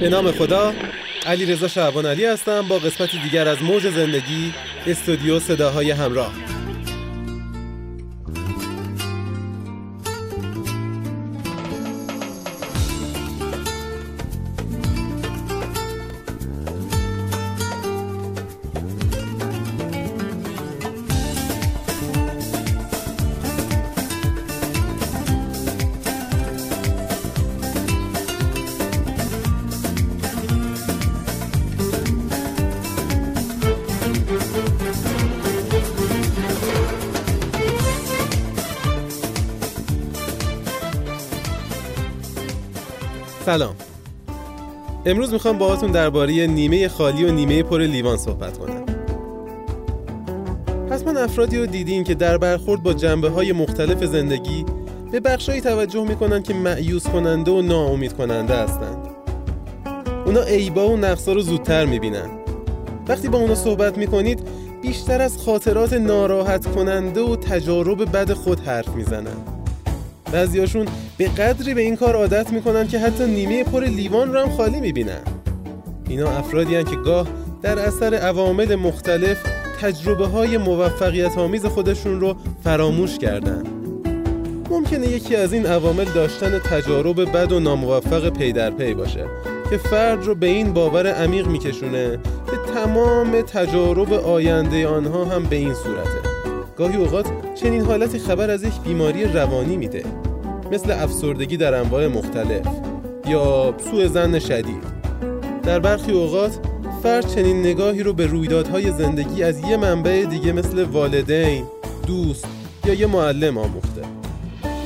به نام خدا علی رضا شعبان علی هستم با قسمتی دیگر از موج زندگی استودیو صداهای همراه. سلام. امروز می‌خوام باهاتون درباره نیمه خالی و نیمه پر لیوان صحبت کنم. حتما افرادی رو دیدین که در برخورد با جنبه های مختلف زندگی به بخشهایی توجه می‌کنن که معیوس کننده و ناامید کننده هستند. اونا عیبا و نقصا رو زودتر می‌بینن. وقتی با اونا صحبت می‌کنید بیشتر از خاطرات ناراحت کننده و تجارب بد خود حرف می‌زنن. بعضیاشون به قدری به این کار عادت می‌کنن که حتی نیمه پر لیوان رو هم خالی می‌بینن. اینا افرادی که گاه در اثر عوامل مختلف تجربه های موفقیت آمیز خودشون رو فراموش کردن. ممکنه یکی از این عوامل داشتن تجارب بد و ناموفق پی در پی باشه که فرد رو به این باور عمیق میکشونه که تمام تجارب آینده آنها هم به این صورته. گاهی اوقات چنین حالتی خبر از یک بیماری روانی میده. مثل افسردگی در انواع مختلف یا سوء زن شدید. در برخی اوقات فرد چنین نگاهی رو به رویدادهای زندگی از یه منبع دیگه مثل والدین، دوست یا یه معلم آموخته.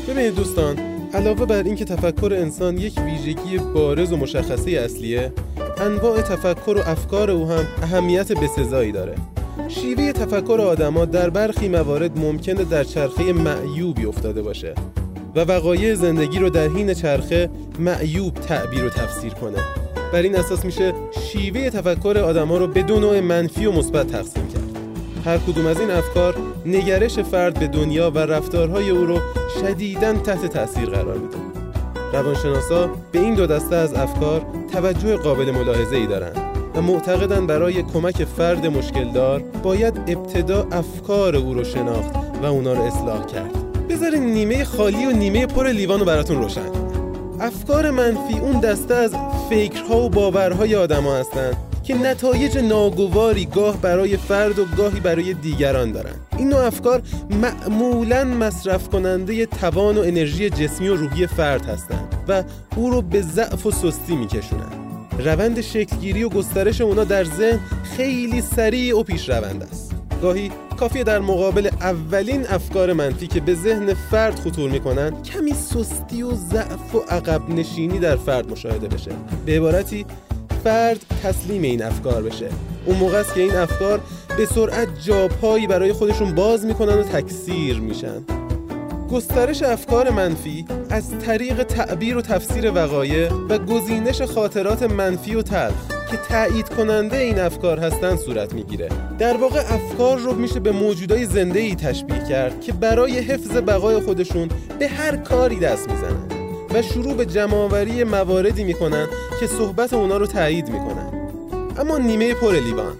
ببینید دوستان علاوه بر اینکه تفکر انسان یک ویژگی بارز و مشخصه اصلیه انواع تفکر و افکار او هم اهمیت بسزایی داره. شیوه تفکر آدما در برخی موارد ممکنه در چرخه معیوبی افتاده باشه. و وقایع زندگی رو در حین چرخه معیوب تعبیر و تفسیر کنه. بر این اساس میشه شیوه تفکر آدما رو به دو نوع منفی و مثبت تقسیم کرد. هر کدوم از این افکار نگرش فرد به دنیا و رفتارهای او رو شدیداً تحت تاثیر قرار میده. روانشناسا به این دو دسته از افکار توجه قابل ملاحظه ای دارند و معتقدن برای کمک فرد مشکلدار باید ابتدا افکار او رو شناخت و اونا رو اصلاح کرد. بذارین نیمه خالی و نیمه پر لیوان رو براتون روشن. افکار منفی اون دسته از فکرها و باورهای آدما هستند که نتایج ناگواری گاه برای فرد و گاهی برای دیگران دارن. این نوع افکار معمولا مصرف کننده توان و انرژی جسمی و روحی فرد هستند و او رو به ضعف و سستی میکشونن. روند شکلگیری و گسترش اونا در ذهن خیلی سریع و پیش روند است. گاهی کافیه در مقابل اولین افکار منفی که به ذهن فرد خطور می‌کنن کمی سستی و ضعف و عقب نشینی در فرد مشاهده بشه. به عبارتی فرد تسلیم این افکار بشه. اون موقع است که این افکار به سرعت جاپایی برای خودشون باز می‌کنن و تکثیر میشن. گسترش افکار منفی از طریق تعبیر و تفسیر وقایع و گزینش خاطرات منفی و تلخ. که تایید کننده این افکار هستند صورت می‌گیره. در واقع افکار رو میشه به موجودای زنده ای تشبیه کرد که برای حفظ بقای خودشون به هر کاری دست می‌زنن و شروع به جمعآوری مواردی می‌کنن که صحبت اونا رو تایید می‌کنن. اما نیمه پر لیوان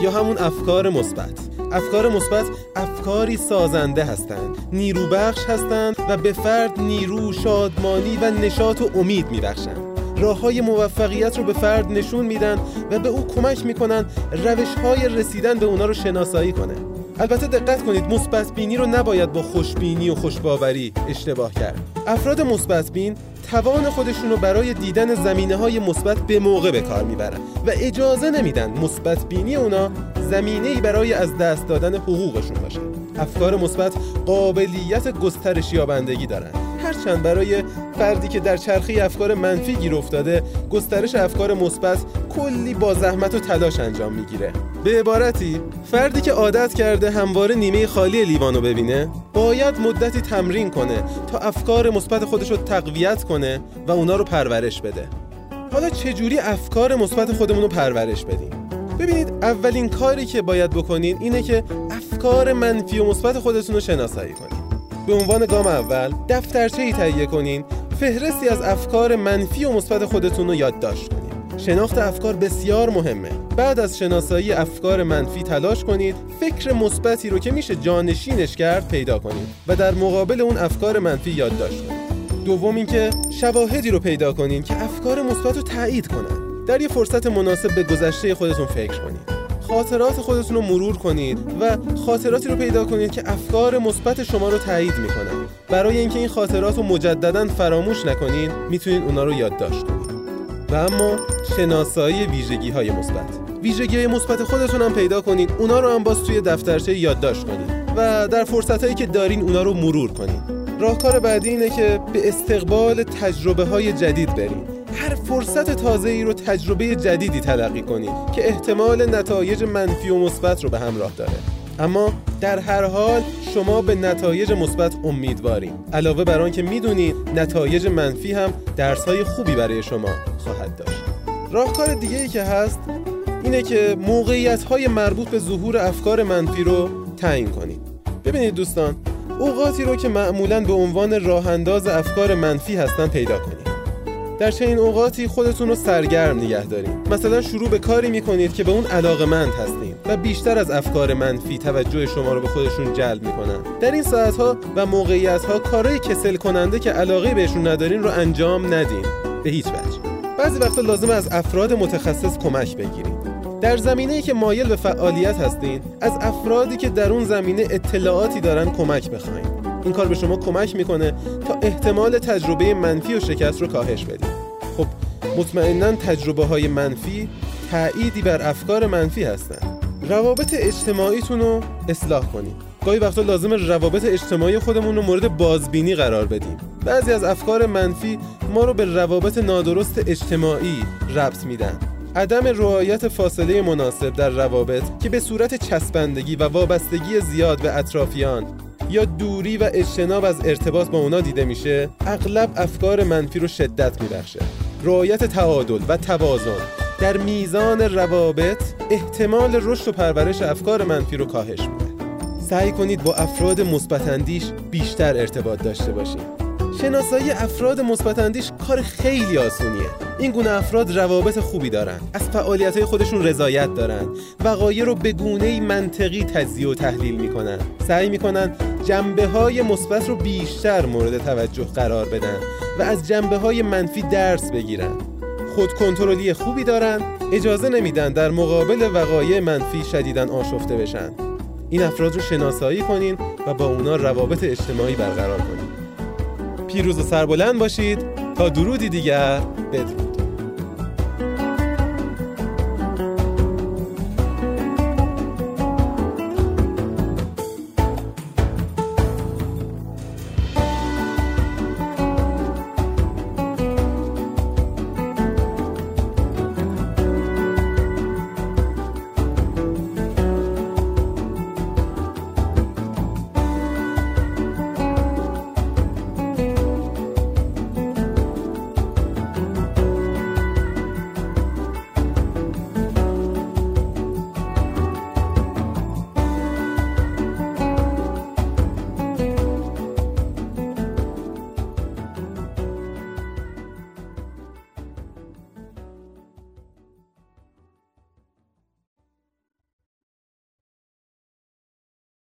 یا همون افکار مثبت. افکار مثبت افکاری سازنده هستند نیروبخش هستند و به فرد نیرو شادمانی و نشاط و امید میبخشند راه های موفقیت رو به فرد نشون میدن و به او کمک می‌کنن روش های رسیدن به اونا رو شناسایی کنه. البته دقت کنید مثبت بینی رو نباید با خوشبینی و خوشباوری اشتباه کرد. افراد مثبت بین توان خودشون رو برای دیدن زمینه های مثبت به موقع به کار می‌برن و اجازه نمیدن مثبت بینی اونا زمینه ای برای از دست دادن حقوقشون باشه. افکار مثبت قابلیت گسترش یابندگی دارن. هرچند برای فردی که در چرخه افکار منفی گیر افتاده گسترش افکار مثبت کلی با زحمت و تلاش انجام می‌گیره. به عبارتی فردی که عادت کرده همواره نیمه خالی لیوانو ببینه باید مدتی تمرین کنه تا افکار مثبت خودش رو تقویت کنه و اونا رو پرورش بده. حالا چجوری افکار مثبت خودمون رو پرورش بدیم؟ ببینید اولین کاری که باید بکنین اینه که افکار منفی و مثبت خودتون رو شناسایی کنید به عنوان گام اول دفترچه ای تهیه کنین فهرستی از افکار منفی و مثبت خودتون رو یادداشت کنید شناخت افکار بسیار مهمه. بعد از شناسایی افکار منفی تلاش کنید فکر مثبتی رو که میشه جانشینش کرد پیدا کنید و در مقابل اون افکار منفی یادداشت کنید. دوم اینکه شواهدی رو پیدا کنید که افکار مثبت رو تایید کنن. در یه فرصت مناسب به گذشته خودتون فکر کنید. خاطرات خودتون رو مرور کنید و خاطراتی رو پیدا کنید که افکار مثبت شما رو تایید می‌کنن. برای اینکه این خاطرات رو مجددا فراموش نکنید می‌تونید اونا رو یادداشت کنید و اما شناسایی ویژگی های مثبت. ویژگی های مثبت خودتون هم پیدا کنید اونا رو هم باز توی دفترچه یادداشت کنید و در فرصت هایی که دارین اونا رو مرور کنید راهکار بعدی اینه که به استقبال تجربه های جدید برید هر فرصت تازه ای رو تجربه جدیدی تلقی کنید که احتمال نتایج منفی و مثبت رو به همراه داره. اما در هر حال شما به نتایج مثبت امیدوارین. علاوه بر آنکه می‌دونید نتایج منفی هم درسهای خوبی برای شما خواهد داشت. راهکار دیگه ای که هست اینه که موقعیت های مربوط به ظهور افکار منفی رو تعیین کنید. ببینید دوستان اوقاتی رو که معمولا به عنوان راه انداز افکار منفی هستن پیدا کنید. در چنین اوقاتی خودتون رو سرگرم نگه دارید مثلا شروع به کاری می‌کنید که به اون علاقمند هستین و بیشتر از افکار منفی توجه شما رو به خودشون جلب می‌کنن. در این ساعتها و موقعیت ها کارهای کسل کننده که علاقه بهشون ندارین رو انجام ندین. به هیچ وجه. بعضی وقتا لازم از افراد متخصص کمک بگیرید در زمینه ای که مایل به فعالیت هستین از افرادی که در اون زمینه اطلاعاتی دارن کمک بخواین. این کار به شما کمک می‌کنه تا احتمال تجربه منفی و شکست رو کاهش بدید. خب مطمئنا تجربه های منفی تأییدی بر افکار منفی هستند. روابط اجتماعیتون رو اصلاح کنید. گاهی وقتا لازم روابط اجتماعی خودمون رو مورد بازبینی قرار بدیم. بعضی از افکار منفی ما رو به روابط نادرست اجتماعی ربط میدن. عدم رعایت فاصله مناسب در روابط که به صورت چسبندگی و وابستگی زیاد به اطرافیان یا دوری و اجتناب از ارتباط با اونا دیده میشه اغلب افکار منفی رو شدت میبخشه. رعایت تعادل و توازن در میزان روابط احتمال رشد و پرورش افکار منفی رو کاهش میده. سعی کنید با افراد مثبتاندیش بیشتر ارتباط داشته باشید. شناسایی افراد مثبتاندیش کار خیلی آسونیه. این گونه افراد روابط خوبی دارن. از فعالیت های خودشون رضایت دارن. وقایع رو به گونه منطقی تجزیه و تحلیل می‌کنن. سعی می‌کنن جنبه های مثبت رو بیشتر مورد توجه قرار بدن و از جنبه های منفی درس بگیرن. خود کنترلی خوبی دارن اجازه نمیدن در مقابل وقایع منفی شدیدن آشفته بشن. این افراد رو شناسایی کنین و با اونا روابط اجتماعی برقرار کنین. پیروز و سربلند باشید. تا درودی دیگر بدرود.